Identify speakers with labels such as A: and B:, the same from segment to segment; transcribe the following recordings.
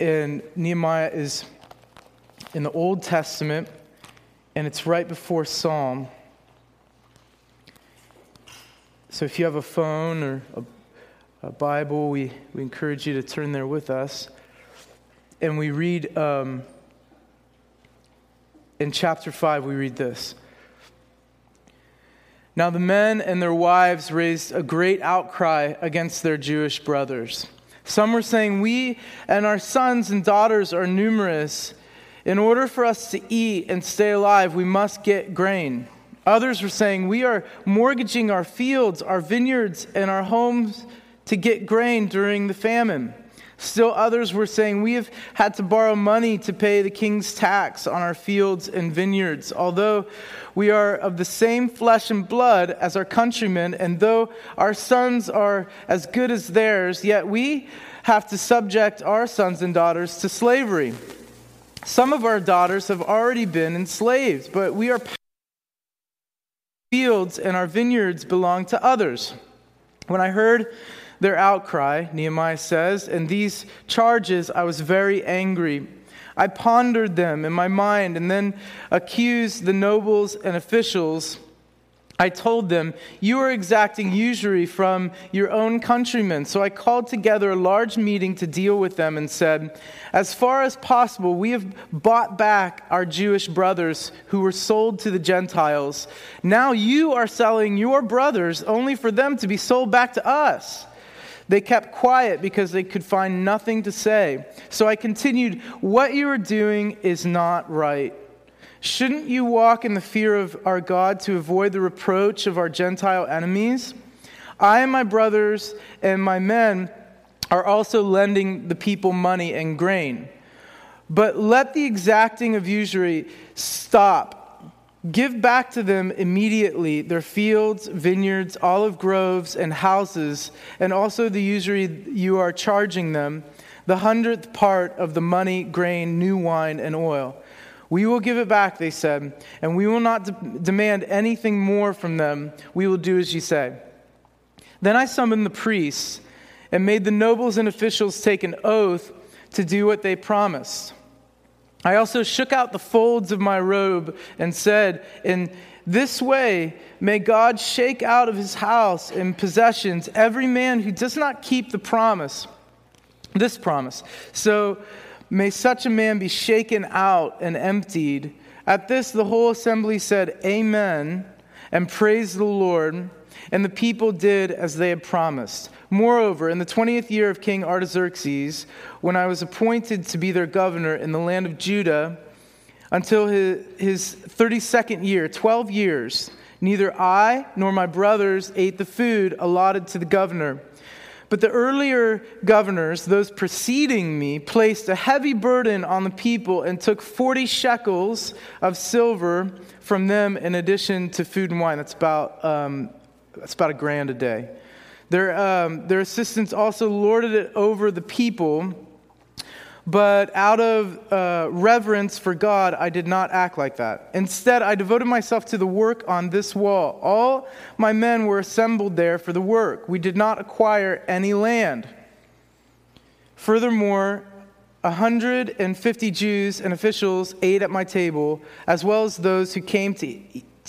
A: And Nehemiah is in the Old Testament, and it's right before Psalm. So if you have a phone or a, a Bible, we, we encourage you to turn there with us. And we read um, in chapter 5, we read this. Now the men and their wives raised a great outcry against their Jewish brothers. Some were saying, We and our sons and daughters are numerous. In order for us to eat and stay alive, we must get grain. Others were saying, We are mortgaging our fields, our vineyards, and our homes to get grain during the famine. Still, others were saying, We have had to borrow money to pay the king's tax on our fields and vineyards. Although we are of the same flesh and blood as our countrymen, and though our sons are as good as theirs, yet we have to subject our sons and daughters to slavery. Some of our daughters have already been enslaved, but we are fields and our vineyards belong to others. When I heard their outcry, Nehemiah says, and these charges, I was very angry. I pondered them in my mind and then accused the nobles and officials I told them, You are exacting usury from your own countrymen. So I called together a large meeting to deal with them and said, As far as possible, we have bought back our Jewish brothers who were sold to the Gentiles. Now you are selling your brothers only for them to be sold back to us. They kept quiet because they could find nothing to say. So I continued, What you are doing is not right. Shouldn't you walk in the fear of our God to avoid the reproach of our Gentile enemies? I and my brothers and my men are also lending the people money and grain. But let the exacting of usury stop. Give back to them immediately their fields, vineyards, olive groves, and houses, and also the usury you are charging them, the hundredth part of the money, grain, new wine, and oil. We will give it back, they said, and we will not de- demand anything more from them. We will do as you say. Then I summoned the priests and made the nobles and officials take an oath to do what they promised. I also shook out the folds of my robe and said, In this way, may God shake out of his house and possessions every man who does not keep the promise, this promise. So May such a man be shaken out and emptied. At this, the whole assembly said, Amen, and praised the Lord. And the people did as they had promised. Moreover, in the 20th year of King Artaxerxes, when I was appointed to be their governor in the land of Judah, until his, his 32nd year, 12 years, neither I nor my brothers ate the food allotted to the governor but the earlier governors, those preceding me, placed a heavy burden on the people and took 40 shekels of silver from them in addition to food and wine. That's about, um, that's about a grand a day. Their, um, their assistants also lorded it over the people but out of uh, reverence for God, I did not act like that. Instead, I devoted myself to the work on this wall. All my men were assembled there for the work. We did not acquire any land. Furthermore, 150 Jews and officials ate at my table, as well as those who came to,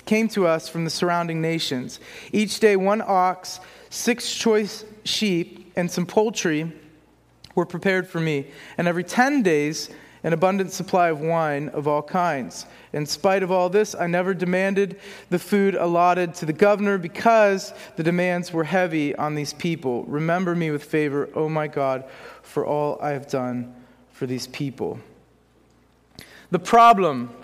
A: came to us from the surrounding nations. Each day, one ox, six choice sheep, and some poultry were prepared for me, and every 10 days, an abundant supply of wine of all kinds. In spite of all this, I never demanded the food allotted to the governor because the demands were heavy on these people. Remember me with favor, O oh my God, for all I have done for these people. The problem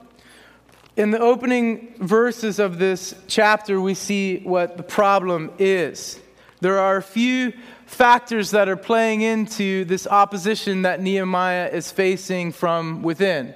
A: in the opening verses of this chapter, we see what the problem is. There are a few factors that are playing into this opposition that Nehemiah is facing from within.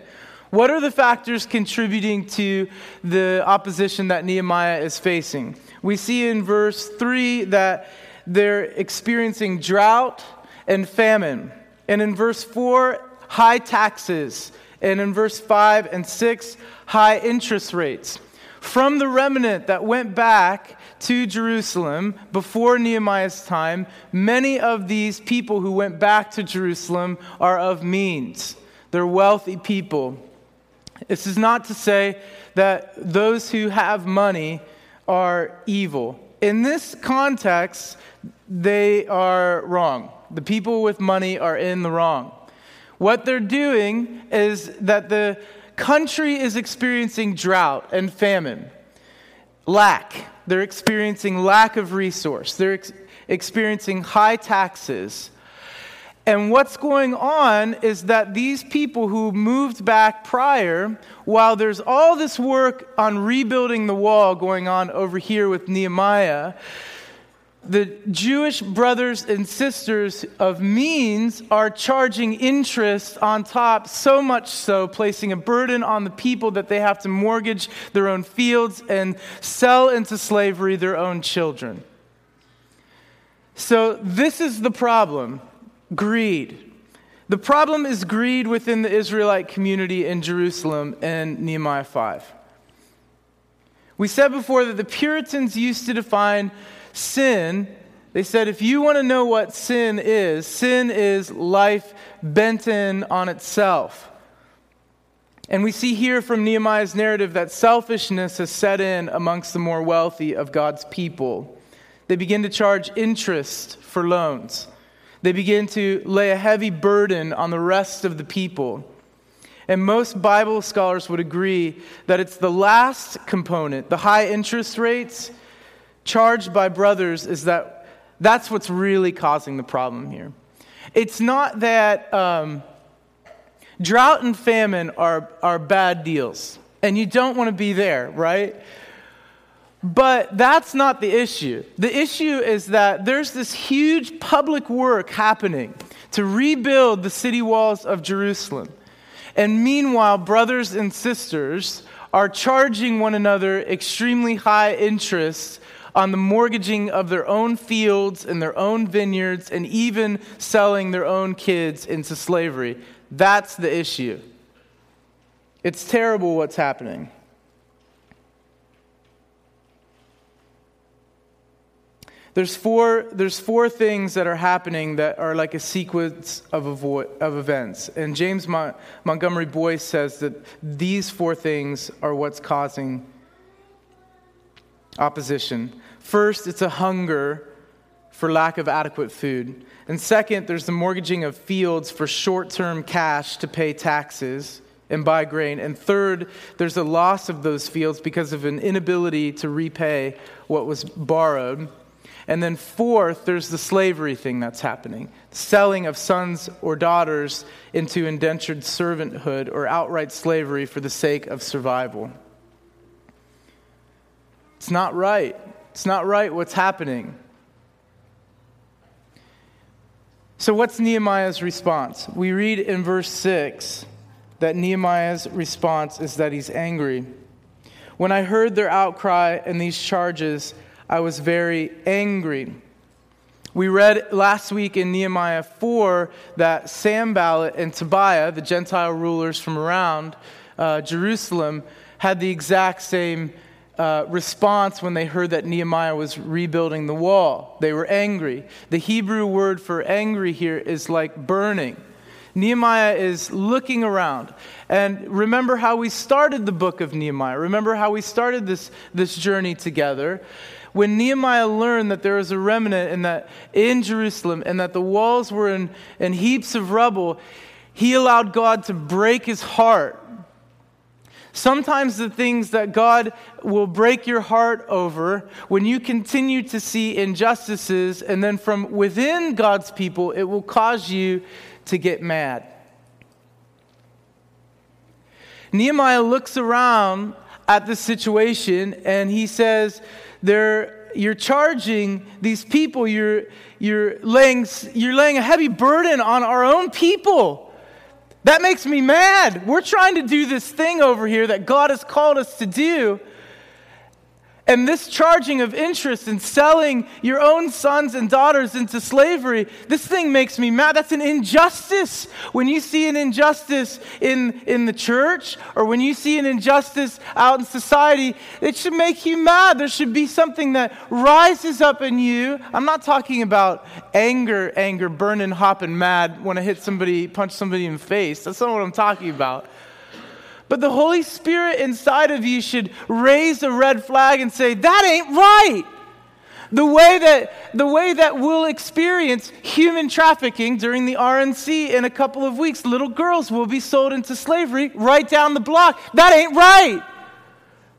A: What are the factors contributing to the opposition that Nehemiah is facing? We see in verse 3 that they're experiencing drought and famine. And in verse 4, high taxes. And in verse 5 and 6, high interest rates. From the remnant that went back to Jerusalem before Nehemiah's time, many of these people who went back to Jerusalem are of means. They're wealthy people. This is not to say that those who have money are evil. In this context, they are wrong. The people with money are in the wrong. What they're doing is that the country is experiencing drought and famine, lack. They're experiencing lack of resource. They're ex- experiencing high taxes. And what's going on is that these people who moved back prior, while there's all this work on rebuilding the wall going on over here with Nehemiah, the Jewish brothers and sisters of means are charging interest on top, so much so, placing a burden on the people that they have to mortgage their own fields and sell into slavery their own children. So, this is the problem greed. The problem is greed within the Israelite community in Jerusalem in Nehemiah 5. We said before that the Puritans used to define sin, they said if you want to know what sin is, sin is life bent in on itself. And we see here from Nehemiah's narrative that selfishness has set in amongst the more wealthy of God's people. They begin to charge interest for loans. They begin to lay a heavy burden on the rest of the people. And most Bible scholars would agree that it's the last component, the high interest rates, charged by brothers is that that's what's really causing the problem here. It's not that um, drought and famine are, are bad deals, and you don't want to be there, right? But that's not the issue. The issue is that there's this huge public work happening to rebuild the city walls of Jerusalem. And meanwhile, brothers and sisters are charging one another extremely high interest on the mortgaging of their own fields and their own vineyards and even selling their own kids into slavery. That's the issue. It's terrible what's happening. There's four, there's four things that are happening that are like a sequence of, avo- of events. And James Mon- Montgomery Boice says that these four things are what's causing opposition. First, it's a hunger for lack of adequate food. And second, there's the mortgaging of fields for short term cash to pay taxes and buy grain. And third, there's a loss of those fields because of an inability to repay what was borrowed. And then, fourth, there's the slavery thing that's happening the selling of sons or daughters into indentured servanthood or outright slavery for the sake of survival. It's not right. It's not right what's happening. So, what's Nehemiah's response? We read in verse 6 that Nehemiah's response is that he's angry. When I heard their outcry and these charges, I was very angry. We read last week in Nehemiah 4 that Sanballat and Tobiah, the Gentile rulers from around uh, Jerusalem, had the exact same uh, response when they heard that Nehemiah was rebuilding the wall. They were angry. The Hebrew word for angry here is like burning. Nehemiah is looking around. And remember how we started the book of Nehemiah. Remember how we started this, this journey together. When Nehemiah learned that there was a remnant in, that, in Jerusalem and that the walls were in, in heaps of rubble, he allowed God to break his heart Sometimes the things that God will break your heart over when you continue to see injustices, and then from within God's people, it will cause you to get mad. Nehemiah looks around at the situation and he says, They're, You're charging these people, you're, you're, laying, you're laying a heavy burden on our own people. That makes me mad. We're trying to do this thing over here that God has called us to do. And this charging of interest and selling your own sons and daughters into slavery, this thing makes me mad. That's an injustice. When you see an injustice in, in the church or when you see an injustice out in society, it should make you mad. There should be something that rises up in you. I'm not talking about anger, anger, burning, hopping mad when I hit somebody, punch somebody in the face. That's not what I'm talking about. But the Holy Spirit inside of you should raise a red flag and say, that ain't right. The way that, the way that we'll experience human trafficking during the RNC in a couple of weeks, little girls will be sold into slavery right down the block. That ain't right.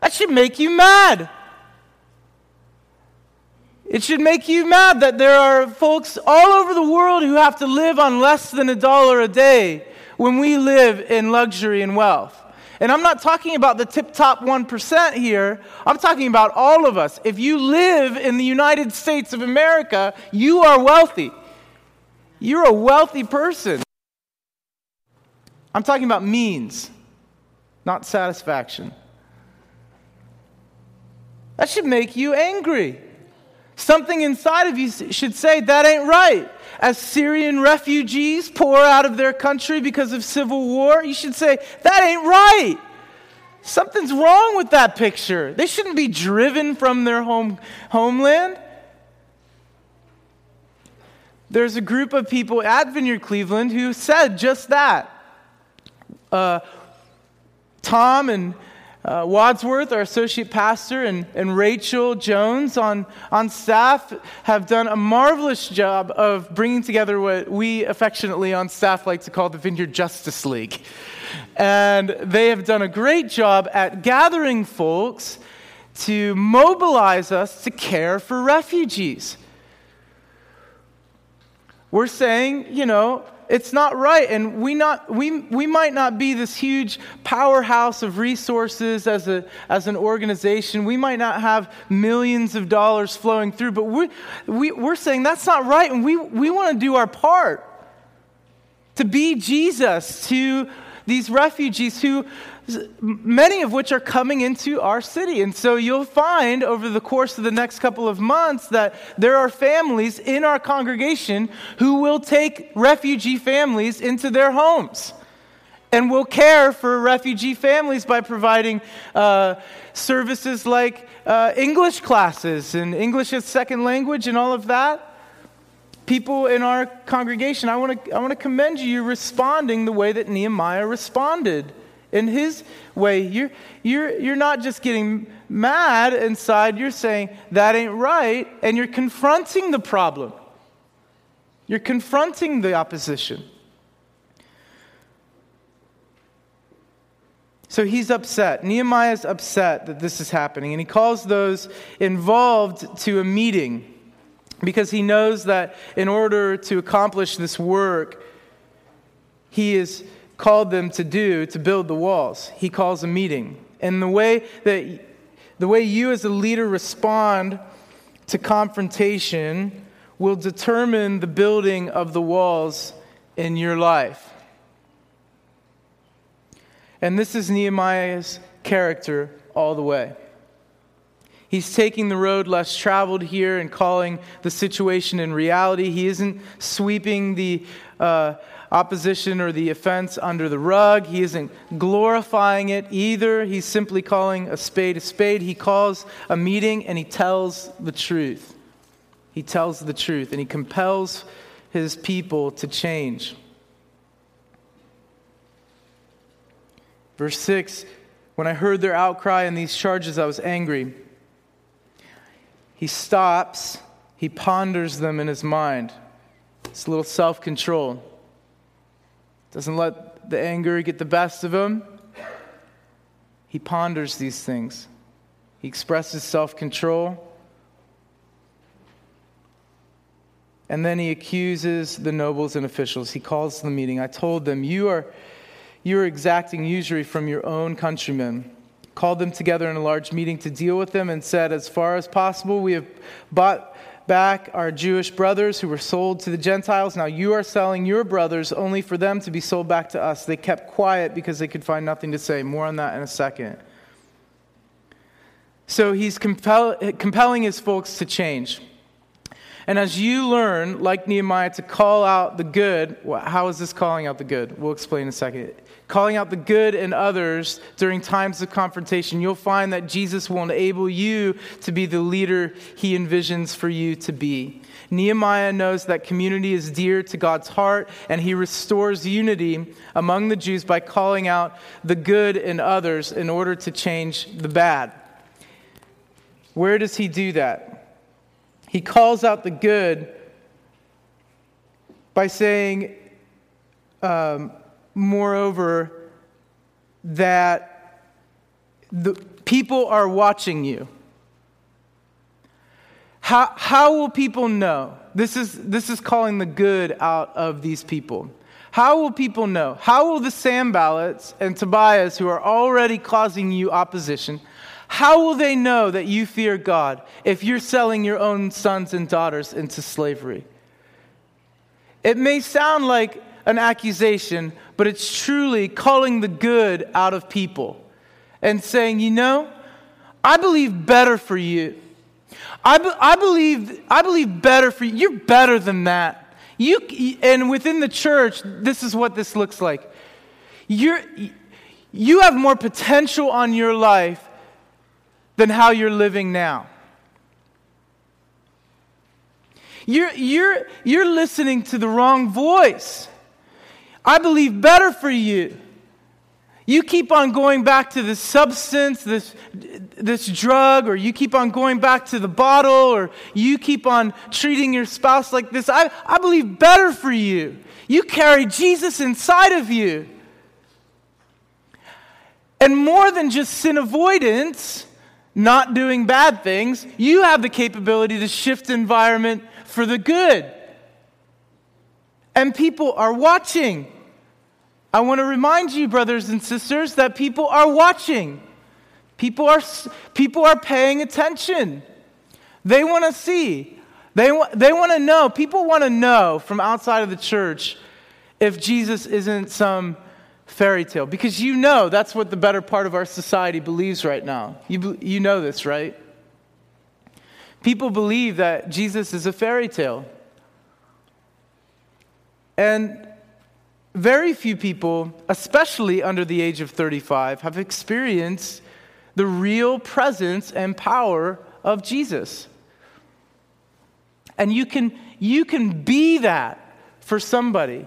A: That should make you mad. It should make you mad that there are folks all over the world who have to live on less than a dollar a day when we live in luxury and wealth. And I'm not talking about the tip top 1% here. I'm talking about all of us. If you live in the United States of America, you are wealthy. You're a wealthy person. I'm talking about means, not satisfaction. That should make you angry. Something inside of you should say, that ain't right. As Syrian refugees pour out of their country because of civil war, you should say, that ain't right. Something's wrong with that picture. They shouldn't be driven from their home, homeland. There's a group of people at Vineyard Cleveland who said just that. Uh, Tom and uh, Wadsworth, our associate pastor, and, and Rachel Jones on, on staff have done a marvelous job of bringing together what we affectionately on staff like to call the Vineyard Justice League. And they have done a great job at gathering folks to mobilize us to care for refugees. We're saying, you know, it's not right. And we, not, we, we might not be this huge powerhouse of resources as, a, as an organization. We might not have millions of dollars flowing through, but we, we, we're saying that's not right. And we, we want to do our part to be Jesus to these refugees who many of which are coming into our city. And so you'll find over the course of the next couple of months that there are families in our congregation who will take refugee families into their homes and will care for refugee families by providing uh, services like uh, English classes and English as second language and all of that. People in our congregation, I want to I want to commend you. You're responding the way that Nehemiah responded in his way. You're, you're, you're not just getting mad inside, you're saying, that ain't right, and you're confronting the problem. You're confronting the opposition. So he's upset. Nehemiah's upset that this is happening, and he calls those involved to a meeting because he knows that in order to accomplish this work, he is called them to do to build the walls. He calls a meeting. And the way that the way you as a leader respond to confrontation will determine the building of the walls in your life. And this is Nehemiah's character all the way. He's taking the road less traveled here and calling the situation in reality. He isn't sweeping the uh, opposition or the offense under the rug. He isn't glorifying it either. He's simply calling a spade a spade. He calls a meeting and he tells the truth. He tells the truth and he compels his people to change. Verse 6 When I heard their outcry and these charges, I was angry. He stops, he ponders them in his mind. It's a little self control doesn't let the anger get the best of him. He ponders these things, he expresses self control. And then he accuses the nobles and officials. He calls the meeting. I told them, You are, you are exacting usury from your own countrymen. Called them together in a large meeting to deal with them and said, As far as possible, we have bought back our Jewish brothers who were sold to the Gentiles. Now you are selling your brothers only for them to be sold back to us. They kept quiet because they could find nothing to say. More on that in a second. So he's compel, compelling his folks to change. And as you learn, like Nehemiah, to call out the good, how is this calling out the good? We'll explain in a second. Calling out the good in others during times of confrontation, you'll find that Jesus will enable you to be the leader he envisions for you to be. Nehemiah knows that community is dear to God's heart, and he restores unity among the Jews by calling out the good in others in order to change the bad. Where does he do that? He calls out the good by saying, um, moreover, that the people are watching you. How, how will people know? This is, this is calling the good out of these people. How will people know? How will the Sanballats and Tobiahs, who are already causing you opposition, how will they know that you fear God if you're selling your own sons and daughters into slavery? It may sound like an accusation, but it's truly calling the good out of people and saying, you know, I believe better for you. I, be, I, believe, I believe better for you. You're better than that. You, and within the church, this is what this looks like. You're, you have more potential on your life than how you're living now. You're, you're, you're listening to the wrong voice. I believe better for you. You keep on going back to this substance, this, this drug, or you keep on going back to the bottle, or you keep on treating your spouse like this. I, I believe better for you. You carry Jesus inside of you. And more than just sin avoidance, not doing bad things, you have the capability to shift environment for the good. And people are watching. I want to remind you, brothers and sisters, that people are watching. People are, people are paying attention. They want to see. They, they want to know. People want to know from outside of the church if Jesus isn't some fairy tale. Because you know that's what the better part of our society believes right now. You, you know this, right? People believe that Jesus is a fairy tale. And very few people, especially under the age of 35, have experienced the real presence and power of Jesus. And you can, you can be that for somebody.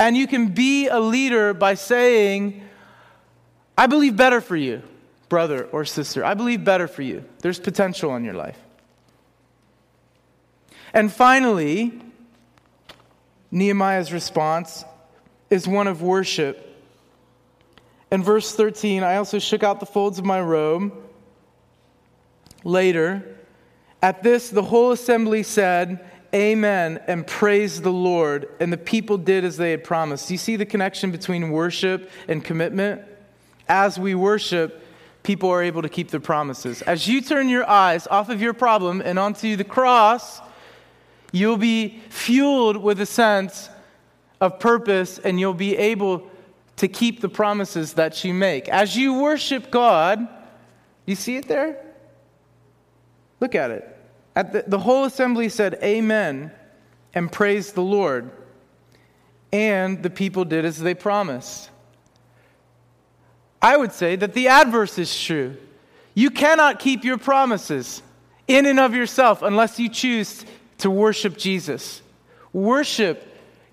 A: And you can be a leader by saying, I believe better for you, brother or sister. I believe better for you. There's potential in your life. And finally, Nehemiah's response is one of worship. In verse 13, I also shook out the folds of my robe. Later, at this, the whole assembly said, Amen, and praise the Lord. And the people did as they had promised. Do you see the connection between worship and commitment? As we worship, people are able to keep their promises. As you turn your eyes off of your problem and onto the cross, you'll be fueled with a sense of purpose and you'll be able to keep the promises that you make. As you worship God, you see it there? Look at it. At the, the whole assembly said, Amen, and praised the Lord. And the people did as they promised. I would say that the adverse is true. You cannot keep your promises in and of yourself unless you choose to worship Jesus. Worship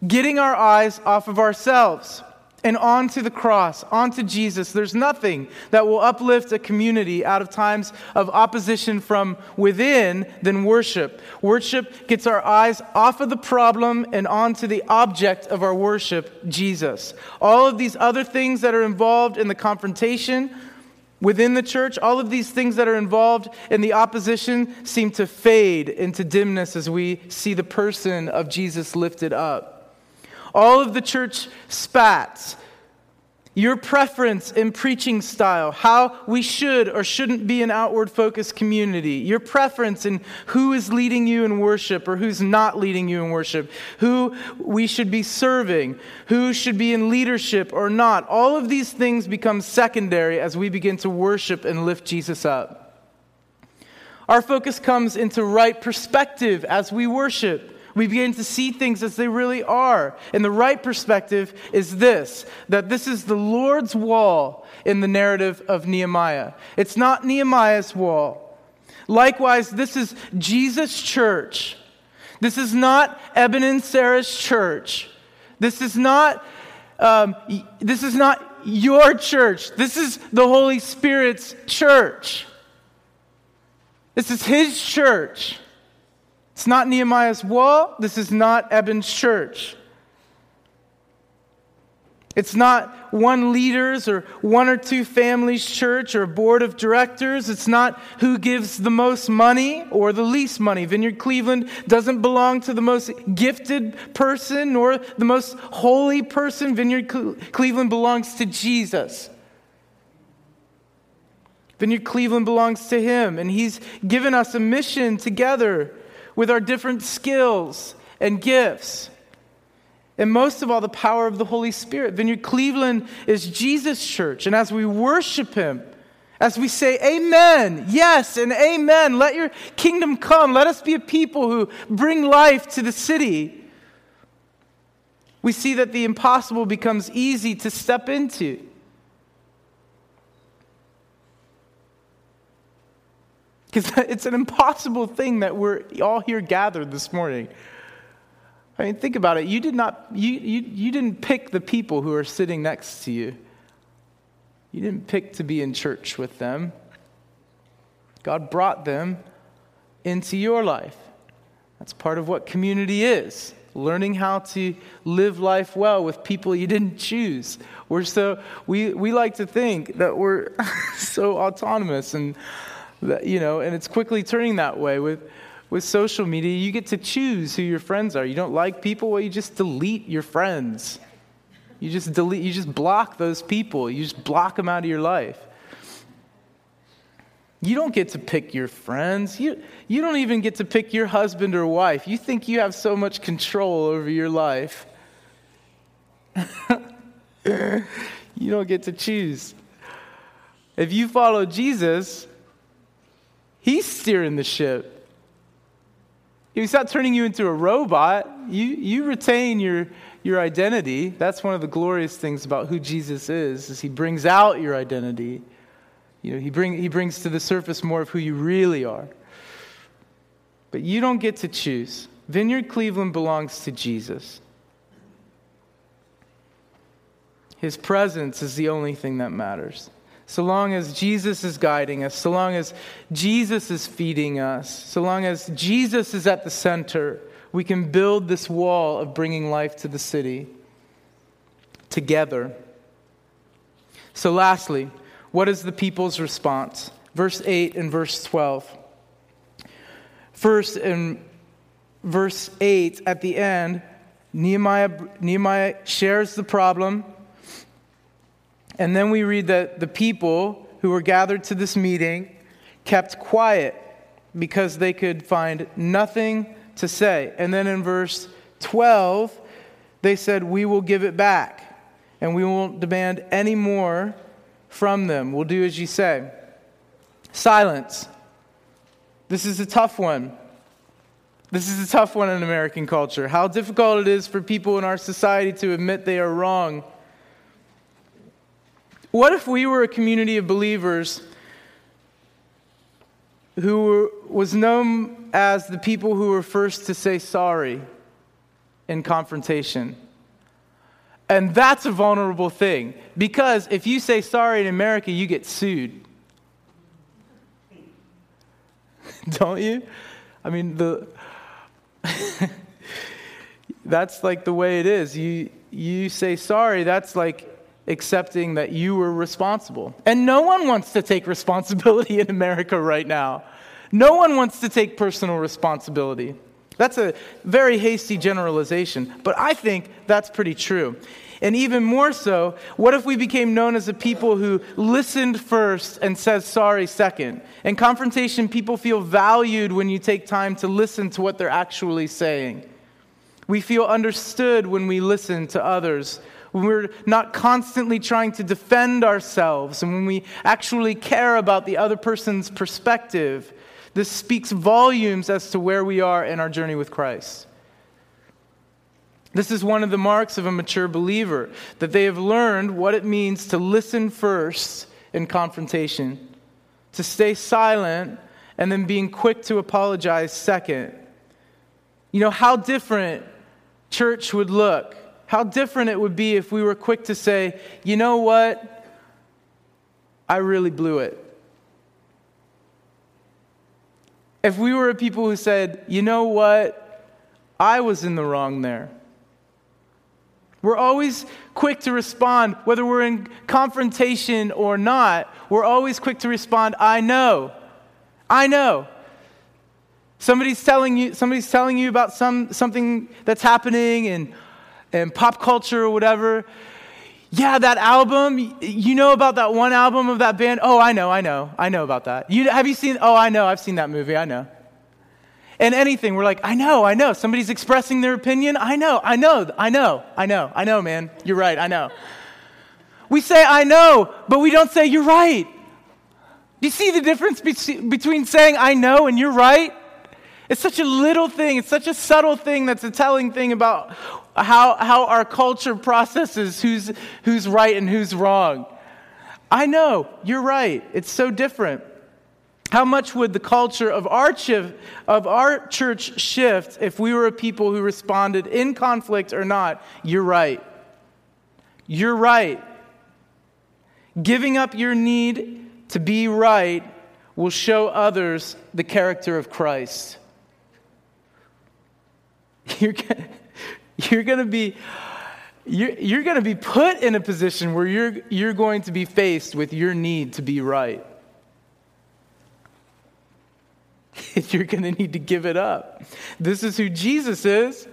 A: getting our eyes off of ourselves and onto the cross, onto Jesus. There's nothing that will uplift a community out of times of opposition from within than worship. Worship gets our eyes off of the problem and onto the object of our worship, Jesus. All of these other things that are involved in the confrontation, Within the church, all of these things that are involved in the opposition seem to fade into dimness as we see the person of Jesus lifted up all of the church spats, your preference in preaching style, how we should or shouldn't be an outward focused community, your preference in who is leading you in worship or who's not leading you in worship, who we should be serving, who should be in leadership or not. All of these things become secondary as we begin to worship and lift Jesus up. Our focus comes into right perspective as we worship. We begin to see things as they really are. And the right perspective is this that this is the Lord's wall in the narrative of Nehemiah. It's not Nehemiah's wall. Likewise, this is Jesus' church. This is not Eben and Sarah's church. This is not, um, this is not your church. This is the Holy Spirit's church. This is his church. It's not Nehemiah's wall. This is not Eben's church. It's not one leader's or one or two families' church or board of directors. It's not who gives the most money or the least money. Vineyard Cleveland doesn't belong to the most gifted person nor the most holy person. Vineyard Cleveland belongs to Jesus. Vineyard Cleveland belongs to Him, and He's given us a mission together with our different skills and gifts. And most of all, the power of the Holy Spirit. Vineyard Cleveland is Jesus' church, and as we worship Him, as we say, Amen, yes, and Amen, let your kingdom come, let us be a people who bring life to the city. We see that the impossible becomes easy to step into. Because it's an impossible thing that we're all here gathered this morning. I mean, think about it. You, did not, you, you, you didn't pick the people who are sitting next to you, you didn't pick to be in church with them. God brought them into your life. That's part of what community is learning how to live life well with people you didn't choose. We're so, we, we like to think that we're so autonomous and you know, and it's quickly turning that way with, with social media. You get to choose who your friends are. You don't like people, well, you just delete your friends. You just delete, you just block those people. You just block them out of your life. You don't get to pick your friends. You, you don't even get to pick your husband or wife. You think you have so much control over your life. you don't get to choose. If you follow Jesus, He's steering the ship. He's not turning you into a robot. You, you retain your, your identity. That's one of the glorious things about who Jesus is, is he brings out your identity. You know, he, bring, he brings to the surface more of who you really are. But you don't get to choose. Vineyard Cleveland belongs to Jesus. His presence is the only thing that matters so long as Jesus is guiding us, so long as Jesus is feeding us, so long as Jesus is at the center, we can build this wall of bringing life to the city together. So, lastly, what is the people's response? Verse 8 and verse 12. First, in verse 8, at the end, Nehemiah, Nehemiah shares the problem and then we read that the people who were gathered to this meeting kept quiet because they could find nothing to say. And then in verse 12, they said, We will give it back, and we won't demand any more from them. We'll do as you say. Silence. This is a tough one. This is a tough one in American culture. How difficult it is for people in our society to admit they are wrong. What if we were a community of believers who was known as the people who were first to say sorry in confrontation? And that's a vulnerable thing because if you say sorry in America, you get sued. Don't you? I mean, the that's like the way it is. You you say sorry, that's like accepting that you were responsible. And no one wants to take responsibility in America right now. No one wants to take personal responsibility. That's a very hasty generalization, but I think that's pretty true. And even more so, what if we became known as a people who listened first and says sorry second? In confrontation, people feel valued when you take time to listen to what they're actually saying. We feel understood when we listen to others when we're not constantly trying to defend ourselves, and when we actually care about the other person's perspective, This speaks volumes as to where we are in our journey with Christ. This is one of the marks of a mature believer, that they have learned what it means to listen first in confrontation, to stay silent, and then being quick to apologize second. You know, how different church would look, how different it would be if we were quick to say, you know what? I really blew it. If we were a people who said, you know what? I was in the wrong there. We're always quick to respond, whether we're in confrontation or not, we're always quick to respond, I know. I know. Somebody's telling you, somebody's telling you about some, something that's happening in, in pop culture or whatever. Yeah, that album, you know about that one album of that band? Oh, I know, I know, I know about that. You, have you seen, oh, I know, I've seen that movie, I know. And anything, we're like, I know, I know. Somebody's expressing their opinion. I know, I know, I know, I know, I know, man. You're right, I know. We say, I know, but we don't say, you're right. Do you see the difference be- between saying, I know, and you're right? It's such a little thing, it's such a subtle thing that's a telling thing about how, how our culture processes who's, who's right and who's wrong. I know, you're right. It's so different. How much would the culture of our, of our church shift if we were a people who responded in conflict or not? You're right. You're right. Giving up your need to be right will show others the character of Christ. You're, you're going to be. You're, you're going to be put in a position where you're, you're going to be faced with your need to be right. you're going to need to give it up. This is who Jesus is.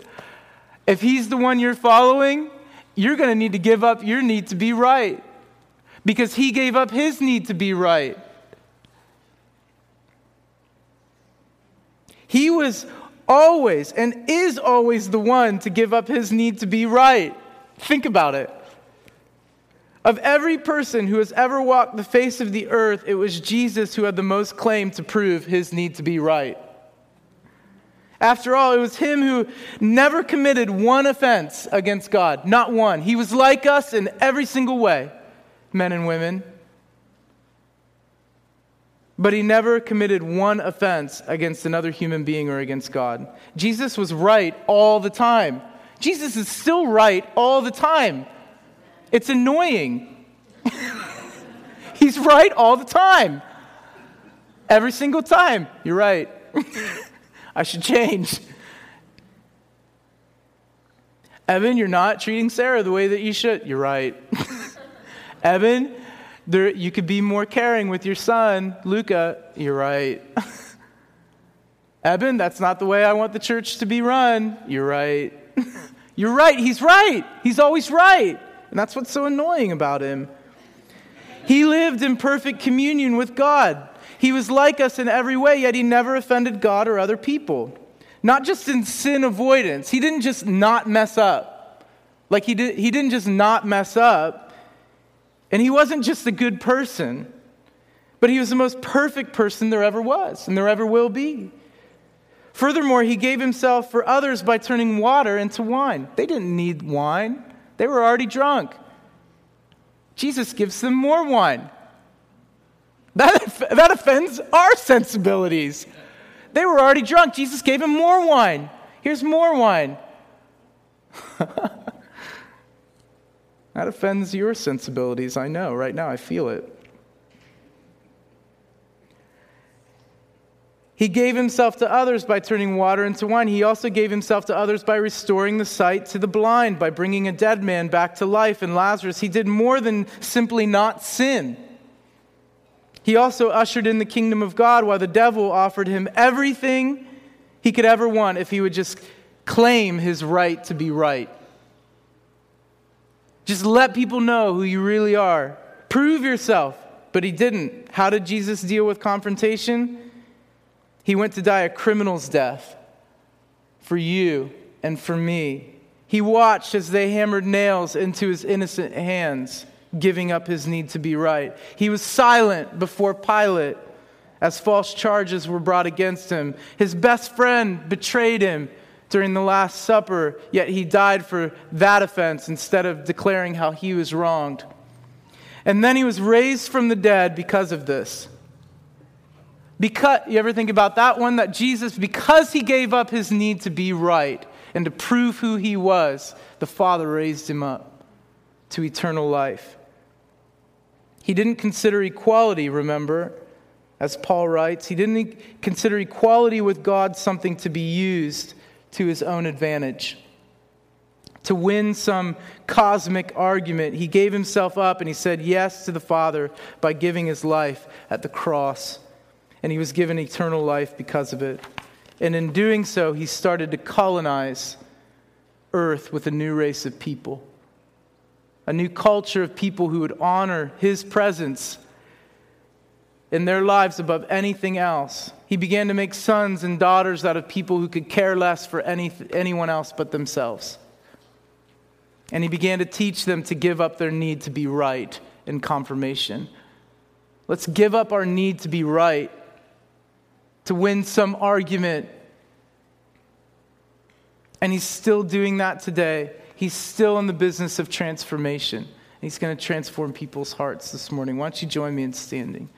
A: If he's the one you're following, you're going to need to give up your need to be right because he gave up his need to be right. He was always and is always the one to give up his need to be right. Think about it. Of every person who has ever walked the face of the earth, it was Jesus who had the most claim to prove his need to be right. After all, it was him who never committed one offense against God, not one. He was like us in every single way, men and women. But he never committed one offense against another human being or against God. Jesus was right all the time. Jesus is still right all the time. It's annoying. He's right all the time. Every single time. You're right. I should change. Eben, you're not treating Sarah the way that you should. You're right. Eben, there, you could be more caring with your son, Luca. You're right. Eben, that's not the way I want the church to be run. You're right. You're right. He's right. He's always right. And that's what's so annoying about him. He lived in perfect communion with God. He was like us in every way, yet he never offended God or other people. Not just in sin avoidance. He didn't just not mess up. Like he, did, he didn't just not mess up. And he wasn't just a good person, but he was the most perfect person there ever was and there ever will be. Furthermore, he gave himself for others by turning water into wine. They didn't need wine, they were already drunk. Jesus gives them more wine. That, that offends our sensibilities. They were already drunk. Jesus gave them more wine. Here's more wine. that offends your sensibilities, I know. Right now, I feel it. He gave himself to others by turning water into wine. He also gave himself to others by restoring the sight to the blind, by bringing a dead man back to life. And Lazarus, he did more than simply not sin. He also ushered in the kingdom of God while the devil offered him everything he could ever want if he would just claim his right to be right. Just let people know who you really are. Prove yourself. But he didn't. How did Jesus deal with confrontation? He went to die a criminal's death for you and for me. He watched as they hammered nails into his innocent hands, giving up his need to be right. He was silent before Pilate as false charges were brought against him. His best friend betrayed him during the Last Supper, yet he died for that offense instead of declaring how he was wronged. And then he was raised from the dead because of this. Because, you ever think about that one? That Jesus, because he gave up his need to be right and to prove who he was, the Father raised him up to eternal life. He didn't consider equality, remember, as Paul writes. He didn't consider equality with God something to be used to his own advantage. To win some cosmic argument, he gave himself up and he said yes to the Father by giving his life at the cross. And he was given eternal life because of it. And in doing so, he started to colonize earth with a new race of people a new culture of people who would honor his presence in their lives above anything else. He began to make sons and daughters out of people who could care less for any, anyone else but themselves. And he began to teach them to give up their need to be right in confirmation. Let's give up our need to be right, to win some argument. And he's still doing that today. He's still in the business of transformation. He's going to transform people's hearts this morning. Why don't you join me in standing?